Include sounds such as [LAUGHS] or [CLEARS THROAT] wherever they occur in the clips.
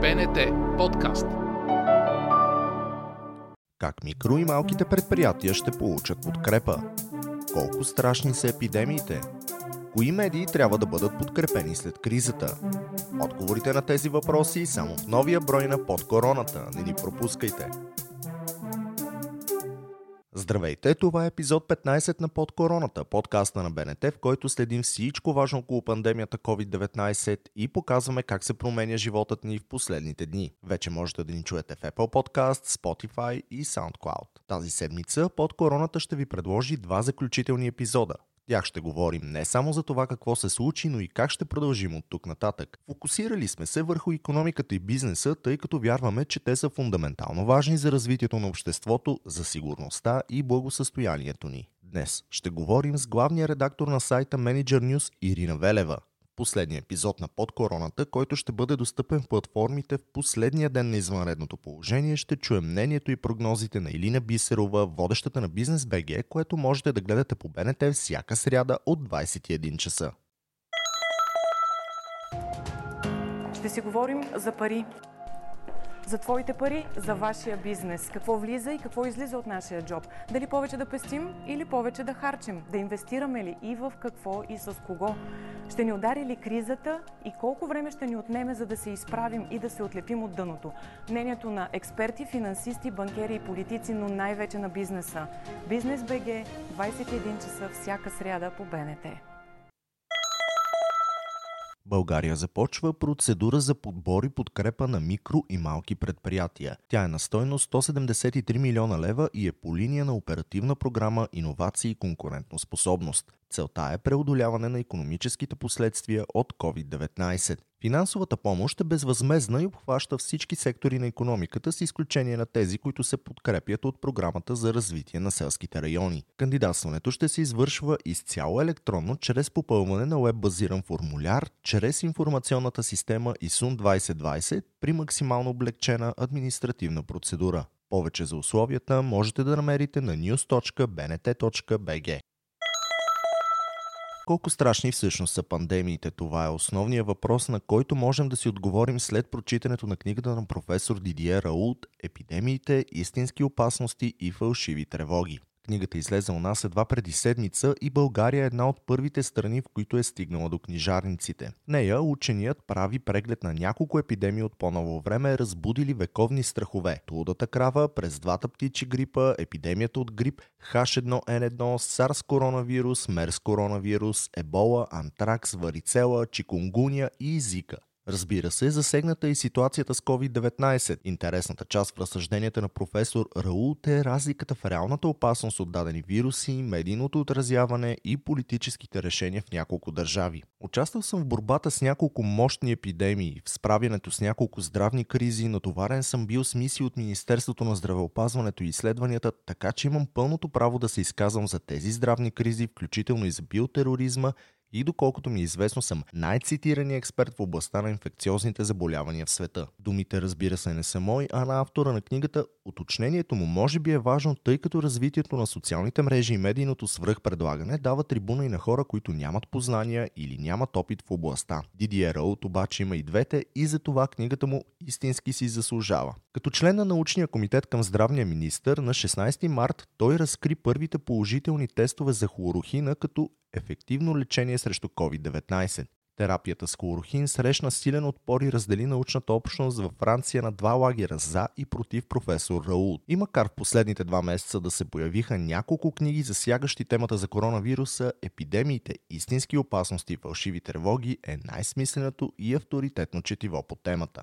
БНТ подкаст. Как микро и малките предприятия ще получат подкрепа? Колко страшни са епидемиите? Кои медии трябва да бъдат подкрепени след кризата? Отговорите на тези въпроси само в новия брой на под короната. Не ни пропускайте! Здравейте, това е епизод 15 на Под короната, подкаста на БНТ, в който следим всичко важно около пандемията COVID-19 и показваме как се променя животът ни в последните дни. Вече можете да ни чуете в Apple Podcast, Spotify и SoundCloud. Тази седмица Под короната ще ви предложи два заключителни епизода тях ще говорим не само за това какво се случи, но и как ще продължим от тук нататък. Фокусирали сме се върху економиката и бизнеса, тъй като вярваме, че те са фундаментално важни за развитието на обществото, за сигурността и благосъстоянието ни. Днес ще говорим с главния редактор на сайта Manager News Ирина Велева последния епизод на Под короната, който ще бъде достъпен в платформите в последния ден на извънредното положение, ще чуем мнението и прогнозите на Илина Бисерова, водещата на Бизнес БГ, което можете да гледате по БНТ всяка сряда от 21 часа. Ще си говорим за пари за твоите пари, за вашия бизнес. Какво влиза и какво излиза от нашия джоб. Дали повече да пестим или повече да харчим. Да инвестираме ли и в какво и с кого. Ще ни удари ли кризата и колко време ще ни отнеме, за да се изправим и да се отлепим от дъното. Мнението на експерти, финансисти, банкери и политици, но най-вече на бизнеса. Бизнес БГ, 21 часа всяка сряда по БНТ. България започва процедура за подбор и подкрепа на микро и малки предприятия. Тя е на стойност 173 милиона лева и е по линия на оперативна програма Иновации и конкурентоспособност. Целта е преодоляване на економическите последствия от COVID-19. Финансовата помощ е безвъзмезна и обхваща всички сектори на економиката, с изключение на тези, които се подкрепят от програмата за развитие на селските райони. Кандидатстването ще се извършва изцяло електронно, чрез попълване на веб-базиран формуляр, чрез информационната система ISUN 2020 при максимално облегчена административна процедура. Повече за условията можете да намерите на news.bnt.bg. Колко страшни всъщност са пандемиите? Това е основният въпрос, на който можем да си отговорим след прочитането на книгата на професор Дидие Раулт «Епидемиите, истински опасности и фалшиви тревоги». Книгата излезе у нас едва преди седмица и България е една от първите страни, в които е стигнала до книжарниците. Нея ученият прави преглед на няколко епидемии от по-ново време, разбудили вековни страхове. Тулдата крава, през двата птичи грипа, епидемията от грип, H1N1, SARS коронавирус, MERS коронавирус, ебола, антракс, варицела, чикунгуния и зика. Разбира се, засегната и ситуацията с COVID-19. Интересната част в разсъжденията на професор Раулт е разликата в реалната опасност от дадени вируси, медийното отразяване и политическите решения в няколко държави. Участвал съм в борбата с няколко мощни епидемии, в справянето с няколко здравни кризи, натоварен съм бил с мисии от Министерството на здравеопазването и изследванията, така че имам пълното право да се изказвам за тези здравни кризи, включително и за биотероризма и доколкото ми е известно съм най-цитираният експерт в областта на инфекциозните заболявания в света. Думите разбира се не са мои, а на автора на книгата. Уточнението му може би е важно, тъй като развитието на социалните мрежи и медийното свръхпредлагане дава трибуна и на хора, които нямат познания или нямат опит в областта. Дидиер Роуд обаче има и двете и за това книгата му истински си заслужава. Като член на научния комитет към здравния министр на 16 март той разкри първите положителни тестове за хлорохина като ефективно лечение срещу COVID-19. Терапията с хлорохин срещна силен отпор и раздели научната общност във Франция на два лагера за и против професор Раул. И макар в последните два месеца да се появиха няколко книги засягащи темата за коронавируса, епидемиите, истински опасности и фалшиви тревоги е най-смисленото и авторитетно четиво по темата.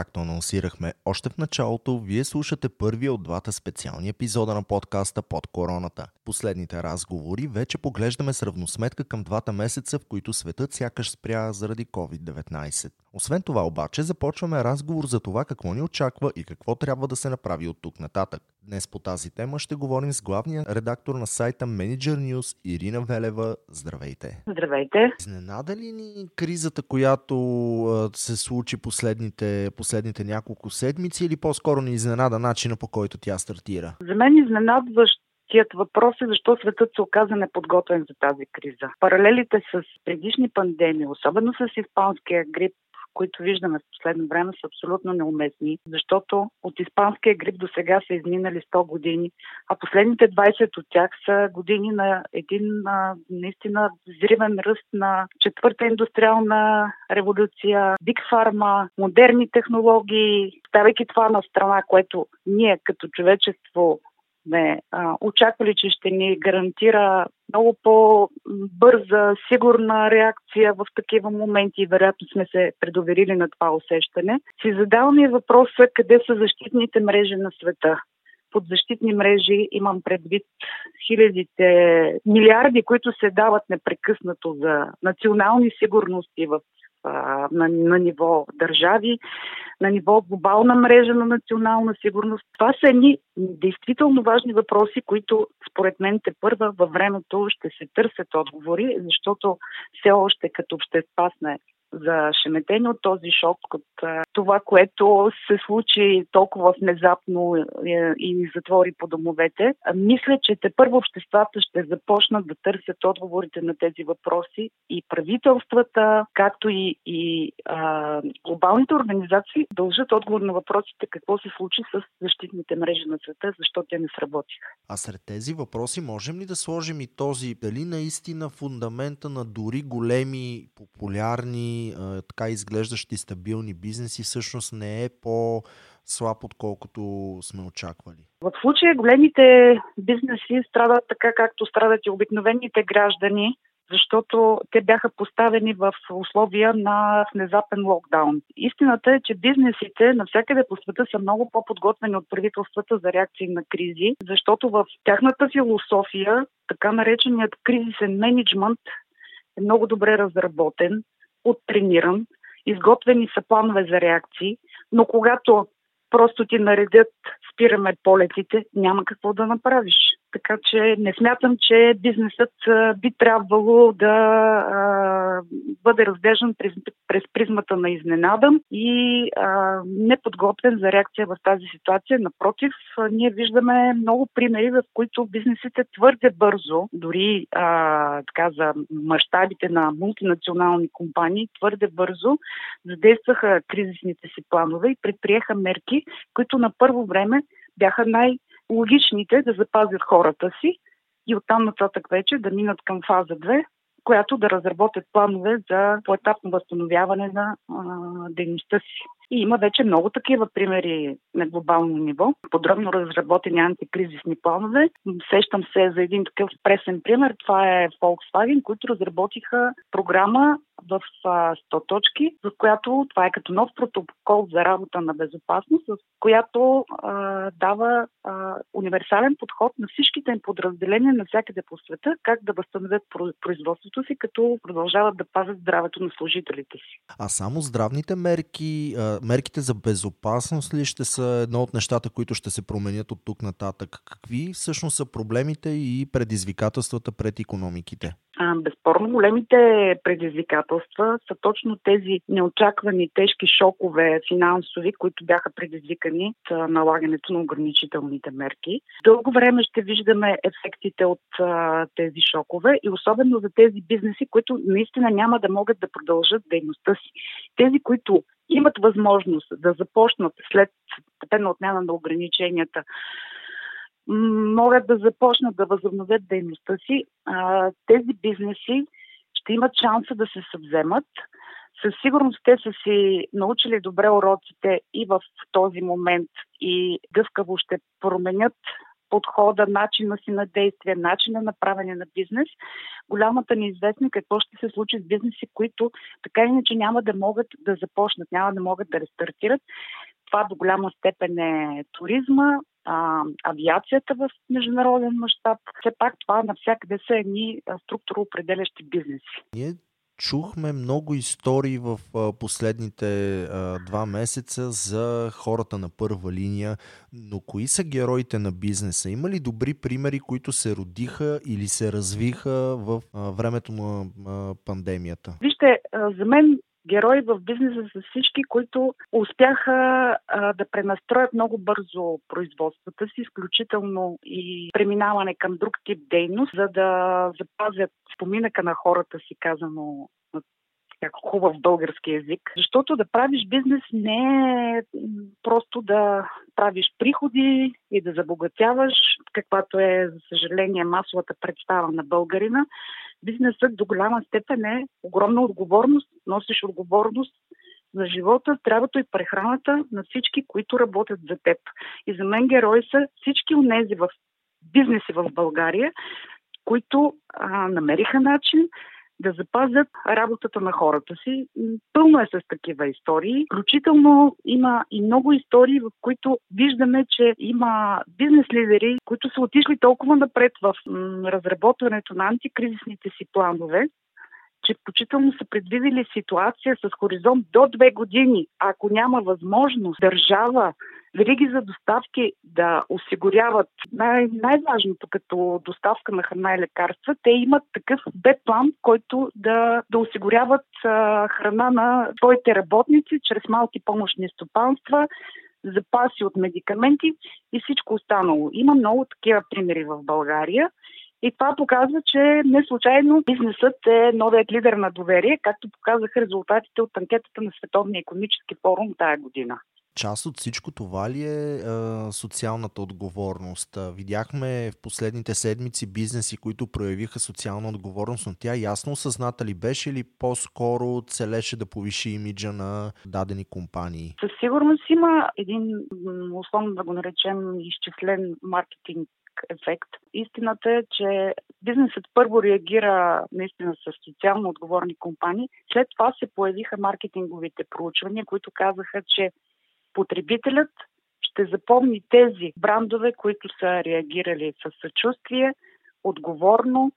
Както анонсирахме още в началото, вие слушате първия от двата специални епизода на подкаста под короната. Последните разговори вече поглеждаме с равносметка към двата месеца, в които светът сякаш спря заради COVID-19. Освен това обаче започваме разговор за това какво ни очаква и какво трябва да се направи от тук нататък. Днес по тази тема ще говорим с главния редактор на сайта Manager News Ирина Велева. Здравейте! Здравейте! Изненада ли ни кризата, която се случи последните, последните няколко седмици или по-скоро ни изненада начина по който тя стартира? За мен изненадващ Тият въпрос е защо светът се оказа неподготвен за тази криза. Паралелите с предишни пандемии, особено с испанския грип, които виждаме в последно време, са абсолютно неуместни, защото от испанския грип до сега са изминали 100 години, а последните 20 от тях са години на един а, наистина взривен ръст на четвърта индустриална революция, биг фарма, модерни технологии, ставайки това на страна, което ние като човечество сме а, очаквали, че ще ни гарантира много по-бърза, сигурна реакция в такива моменти и вероятно сме се предоверили на това усещане. Си задаваме въпроса къде са защитните мрежи на света. Под защитни мрежи имам предвид хилядите милиарди, които се дават непрекъснато за национални сигурности в на, на ниво държави, на ниво глобална мрежа на национална сигурност. Това са едни действително важни въпроси, които според мен те първа във времето ще се търсят отговори, защото все още като общества сме зашеметени от този шок, от това, което се случи толкова внезапно и ни затвори по домовете. Мисля, че те първо обществата ще започнат да търсят отговорите на тези въпроси и правителствата, както и, и а, глобалните организации дължат отговор на въпросите какво се случи с защитните мрежи на света, защо те не сработиха. А сред тези въпроси можем ли да сложим и този, дали наистина фундамента на дори големи, популярни така изглеждащи стабилни бизнеси всъщност не е по-слаб, отколкото сме очаквали? В случая големите бизнеси страдат така, както страдат и обикновените граждани, защото те бяха поставени в условия на внезапен локдаун. Истината е, че бизнесите навсякъде по света са много по-подготвени от правителствата за реакции на кризи, защото в тяхната философия така нареченият кризисен менеджмент е много добре разработен оттрениран, изготвени са планове за реакции, но когато просто ти наредят спираме полетите, няма какво да направиш. Така че не смятам, че бизнесът би трябвало да а, бъде разглеждан през, през призмата на изненадан и а, неподготвен за реакция в тази ситуация. Напротив, ние виждаме много примери, в които бизнесите твърде бързо, дори а, така за мащабите на мултинационални компании, твърде бързо задействаха кризисните си планове и предприеха мерки, които на първо време бяха най- логичните да запазят хората си и оттам нататък вече да минат към фаза 2, която да разработят планове за поетапно възстановяване на а, дейността си. И има вече много такива примери на глобално ниво, подробно разработени антикризисни планове. Сещам се за един такъв пресен пример. Това е Volkswagen, които разработиха програма в 100 точки, в която това е като нов протокол за работа на безопасност, в която а, дава а, универсален подход на всичките им подразделения навсякъде по света, как да възстановят производството си, като продължават да пазят здравето на служителите си. А само здравните мерки, мерките за безопасност ли ще са едно от нещата, които ще се променят от тук нататък? Какви всъщност са проблемите и предизвикателствата пред економиките? Безспорно големите предизвикателства са точно тези неочаквани тежки шокове финансови, които бяха предизвикани от налагането на ограничителните мерки. Дълго време ще виждаме ефектите от а, тези шокове и особено за тези бизнеси, които наистина няма да могат да продължат дейността си. Тези, които имат възможност да започнат след постепенна отмяна на ограниченията могат да започнат да възобновят дейността си, тези бизнеси ще имат шанса да се съвземат. Със сигурност те са си научили добре уроците и в този момент и гъвкаво ще променят подхода, начина си на действие, начина на правене на бизнес. Голямата неизвестна е какво ще се случи с бизнеси, които така иначе няма да могат да започнат, няма да могат да рестартират. Това до голяма степен е туризма, а, авиацията в международен мащаб. Все пак това навсякъде са едни структуроопределящи бизнеси. Ние чухме много истории в последните два месеца за хората на първа линия, но кои са героите на бизнеса? Има ли добри примери, които се родиха или се развиха в времето на пандемията? Вижте, за мен герои в бизнеса са всички, които успяха а, да пренастроят много бързо производствата си, изключително и преминаване към друг тип дейност, за да запазят споминъка на хората си, казано на хубав български язик. Защото да правиш бизнес не е просто да правиш приходи и да забогатяваш, каквато е, за съжаление, масовата представа на българина бизнесът до голяма степен е огромна отговорност, носиш отговорност за живота, здравето и прехраната на всички, които работят за теб. И за мен герои са всички унези в бизнеси в България, които а, намериха начин да запазят работата на хората си. Пълно е с такива истории. Включително има и много истории, в които виждаме, че има бизнес лидери, които са отишли толкова напред в разработването на антикризисните си планове, че включително са предвидели ситуация с хоризонт до две години. Ако няма възможност държава вериги за доставки да осигуряват най- най-важното като доставка на храна и лекарства, те имат такъв Б-план, който да, да осигуряват а, храна на своите работници чрез малки помощни стопанства, запаси от медикаменти и всичко останало. Има много такива примери в България. И това показва, че не случайно бизнесът е новият лидер на доверие, както показаха резултатите от анкетата на Световния економически форум тая година. Част от всичко това ли е, е социалната отговорност? Видяхме в последните седмици бизнеси, които проявиха социална отговорност, но тя ясно осъзната ли беше или по-скоро целеше да повиши имиджа на дадени компании? Със сигурност има един, условно да го наречем, изчислен маркетинг ефект. Истината е, че бизнесът първо реагира наистина с социално отговорни компании. След това се появиха маркетинговите проучвания, които казаха, че потребителят ще запомни тези брандове, които са реагирали с съчувствие, отговорно,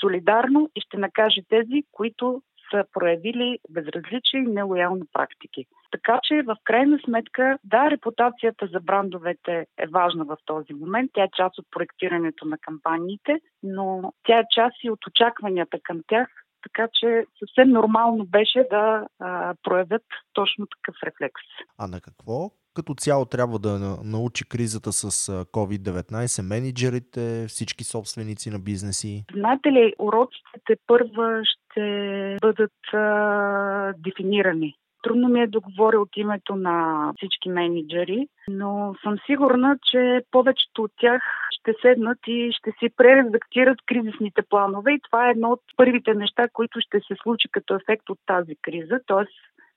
солидарно и ще накаже тези, които са проявили безразличие и нелоялни практики. Така че в крайна сметка, да, репутацията за брандовете е важна в този момент. Тя е част от проектирането на кампаниите, но тя е част и от очакванията към тях, така че съвсем нормално беше да а, проявят точно такъв рефлекс. А на какво като цяло трябва да научи кризата с COVID-19, менеджерите, всички собственици на бизнеси? Знаете ли, уроците първа ще бъдат а, дефинирани. Трудно ми е да говоря от името на всички менеджери, но съм сигурна, че повечето от тях ще седнат и ще си прередактират кризисните планове и това е едно от първите неща, които ще се случи като ефект от тази криза, т.е.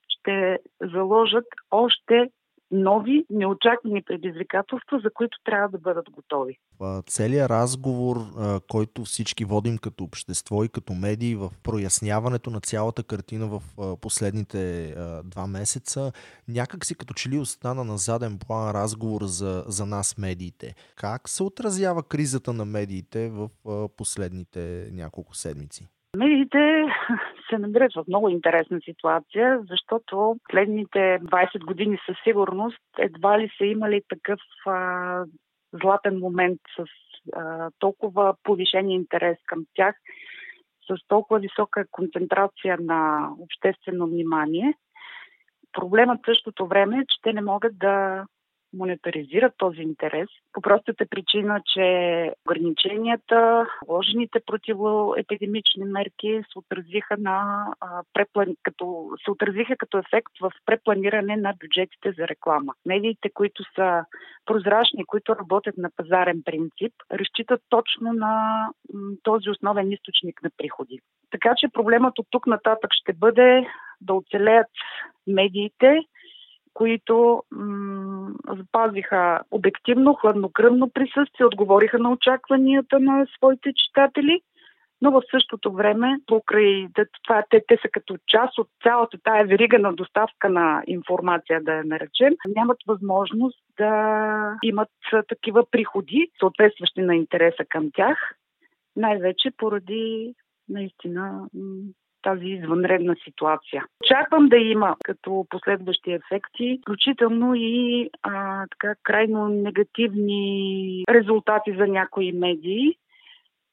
ще заложат още нови, неочаквани предизвикателства, за които трябва да бъдат готови. Целият разговор, който всички водим като общество и като медии в проясняването на цялата картина в последните два месеца, някак си като че ли остана на заден план разговор за, за нас медиите. Как се отразява кризата на медиите в последните няколко седмици? Медиите [LAUGHS] се намират в много интересна ситуация, защото следните 20 години със сигурност едва ли са имали такъв а, златен момент с а, толкова повишен интерес към тях, с толкова висока концентрация на обществено внимание. Проблемът същото време е, че те не могат да монетаризират този интерес по простата причина, че ограниченията, вложените противоепидемични мерки се отразиха, на, преплан... като, се отразиха като ефект в препланиране на бюджетите за реклама. Медиите, които са прозрачни, които работят на пазарен принцип, разчитат точно на този основен източник на приходи. Така че проблемът от тук нататък ще бъде да оцелеят медиите, които м- запазиха обективно, хладнокръвно присъствие, отговориха на очакванията на своите читатели, но в същото време, покрай това, те, те са като част от цялата тая верига на доставка на информация, да я наречем, нямат възможност да имат такива приходи, съответстващи на интереса към тях, най-вече поради наистина тази извънредна ситуация. Очаквам да има като последващи ефекти, включително и а, така крайно негативни резултати за някои медии.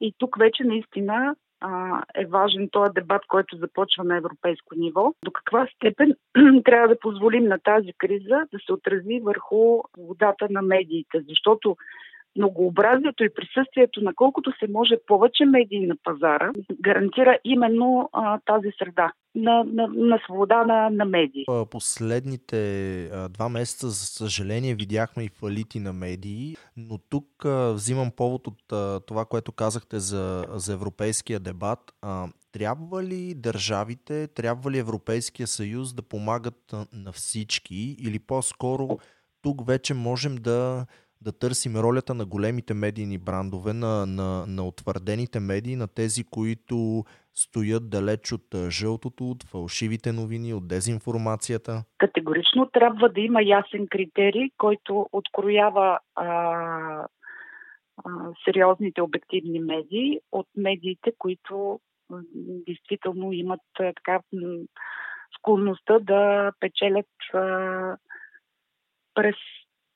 И тук вече наистина а, е важен този дебат, който започва на европейско ниво. До каква степен [CLEARS THROAT] трябва да позволим на тази криза да се отрази върху водата на медиите, защото многообразието и присъствието на колкото се може повече медии на пазара гарантира именно а, тази среда на, на, на свобода на, на медии. Последните а, два месеца, за съжаление, видяхме и фалити на медии, но тук а, взимам повод от а, това, което казахте за, за европейския дебат. А, трябва ли държавите, трябва ли Европейския съюз да помагат на всички или по-скоро тук вече можем да да търсим ролята на големите медийни брандове, на, на, на утвърдените медии, на тези, които стоят далеч от жълтото, от фалшивите новини, от дезинформацията? Категорично трябва да има ясен критерий, който откроява а, а, сериозните обективни медии от медиите, които действително имат така склонността да печелят а, през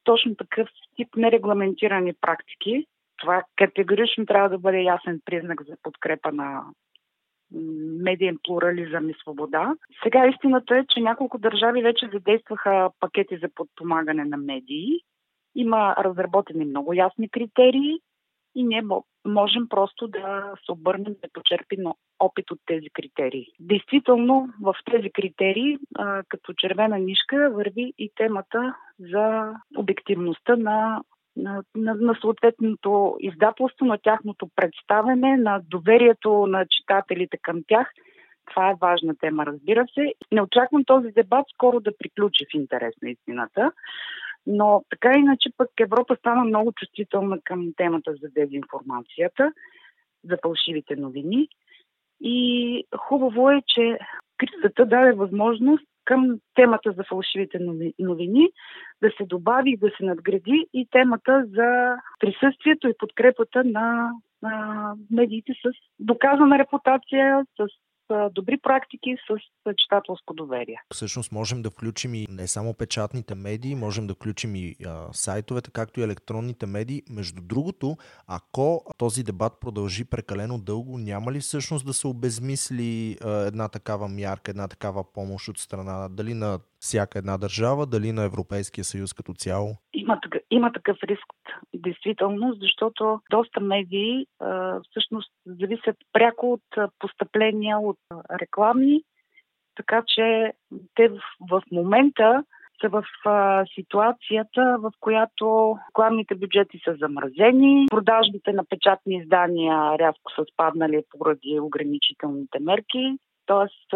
точно такъв тип нерегламентирани практики. Това категорично трябва да бъде ясен признак за подкрепа на медиен плурализъм и свобода. Сега истината е, че няколко държави вече задействаха пакети за подпомагане на медии. Има разработени много ясни критерии и ние можем просто да се обърнем да почерпим опит от тези критерии. Действително, в тези критерии, като червена нишка, върви и темата за обективността на на, на, на съответното издателство, на тяхното представене, на доверието на читателите към тях. Това е важна тема, разбира се. Не очаквам този дебат скоро да приключи в интерес на истината. Но така иначе пък Европа стана много чувствителна към темата за дезинформацията, за фалшивите новини. И хубаво е, че кризата даде възможност към темата за фалшивите новини да се добави, да се надгради и темата за присъствието и подкрепата на, на медиите с доказана репутация, с добри практики с читателско доверие. Всъщност можем да включим и не само печатните медии, можем да включим и а, сайтовете, както и електронните медии. Между другото, ако този дебат продължи прекалено дълго, няма ли всъщност да се обезмисли а, една такава мярка, една такава помощ от страна дали на всяка една държава, дали на Европейския съюз като цяло? Има, има такъв риск, действително, защото доста медии а, всъщност зависят пряко от постъпления от реклами, така че те в, в момента са в а, ситуацията, в която рекламните бюджети са замразени, продажбите на печатни издания рязко са спаднали поради ограничителните мерки. Тоест,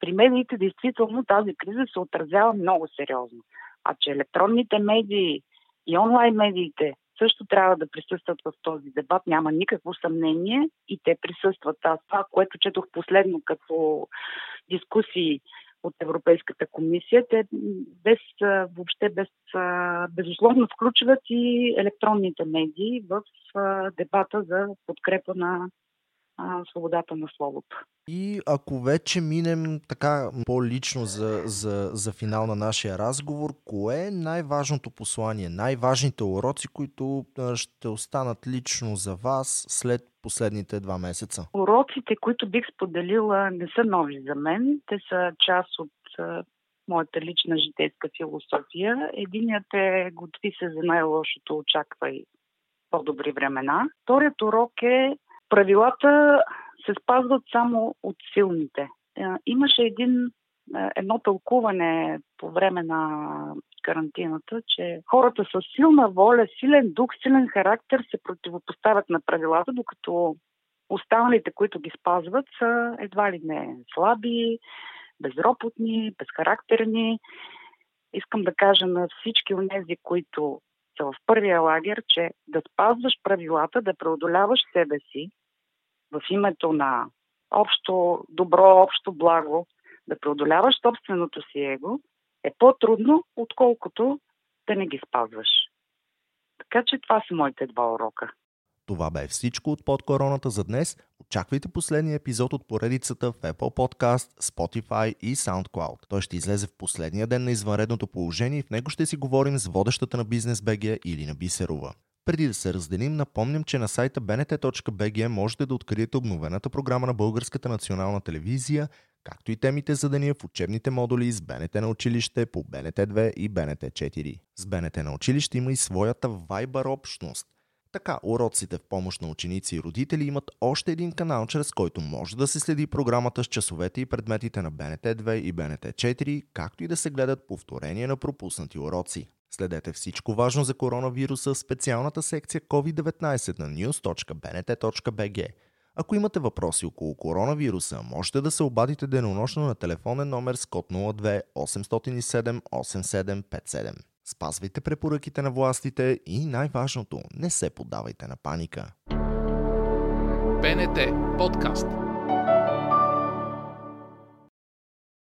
при медиите действително тази криза се отразява много сериозно. А че електронните медии и онлайн медиите също трябва да присъстват в този дебат, няма никакво съмнение и те присъстват. Аз това, което четох последно като дискусии от Европейската комисия, те без, въобще без, безусловно включват и електронните медии в дебата за подкрепа на а, свободата на словото. И ако вече минем така по-лично за, за, за финал на нашия разговор, кое е най-важното послание, най-важните уроци, които ще останат лично за вас след последните два месеца? Уроците, които бих споделила, не са нови за мен. Те са част от моята лична житейска философия. Единият е готви се за най-лошото, очаквай по-добри времена. Вторият урок е правилата се спазват само от силните. Е, имаше един, е, едно тълкуване по време на карантината, че хората с силна воля, силен дух, силен характер се противопоставят на правилата, докато останалите, които ги спазват, са едва ли не слаби, безропотни, безхарактерни. Искам да кажа на всички от тези, които са в първия лагер, че да спазваш правилата, да преодоляваш себе си, в името на общо добро, общо благо, да преодоляваш собственото си его, е по-трудно, отколкото да не ги спазваш. Така че това са моите два урока. Това бе всичко от под короната за днес. Очаквайте последния епизод от поредицата в Apple Podcast, Spotify и SoundCloud. Той ще излезе в последния ден на извънредното положение и в него ще си говорим с водещата на Бизнес БГ или на Бисерова. Преди да се разделим, напомням, че на сайта bnt.bg можете да откриете обновената програма на Българската национална телевизия, както и темите за деня в учебните модули с БНТ на училище по БНТ 2 и БНТ 4. С БНТ на училище има и своята Viber общност. Така, уроците в помощ на ученици и родители имат още един канал, чрез който може да се следи програмата с часовете и предметите на БНТ 2 и БНТ 4, както и да се гледат повторения на пропуснати уроци. Следете всичко важно за коронавируса в специалната секция COVID-19 на news.bnt.bg. Ако имате въпроси около коронавируса, можете да се обадите денонощно на телефонен номер с код 02 807 8757. Спазвайте препоръките на властите и най-важното, не се поддавайте на паника. БНТ подкаст.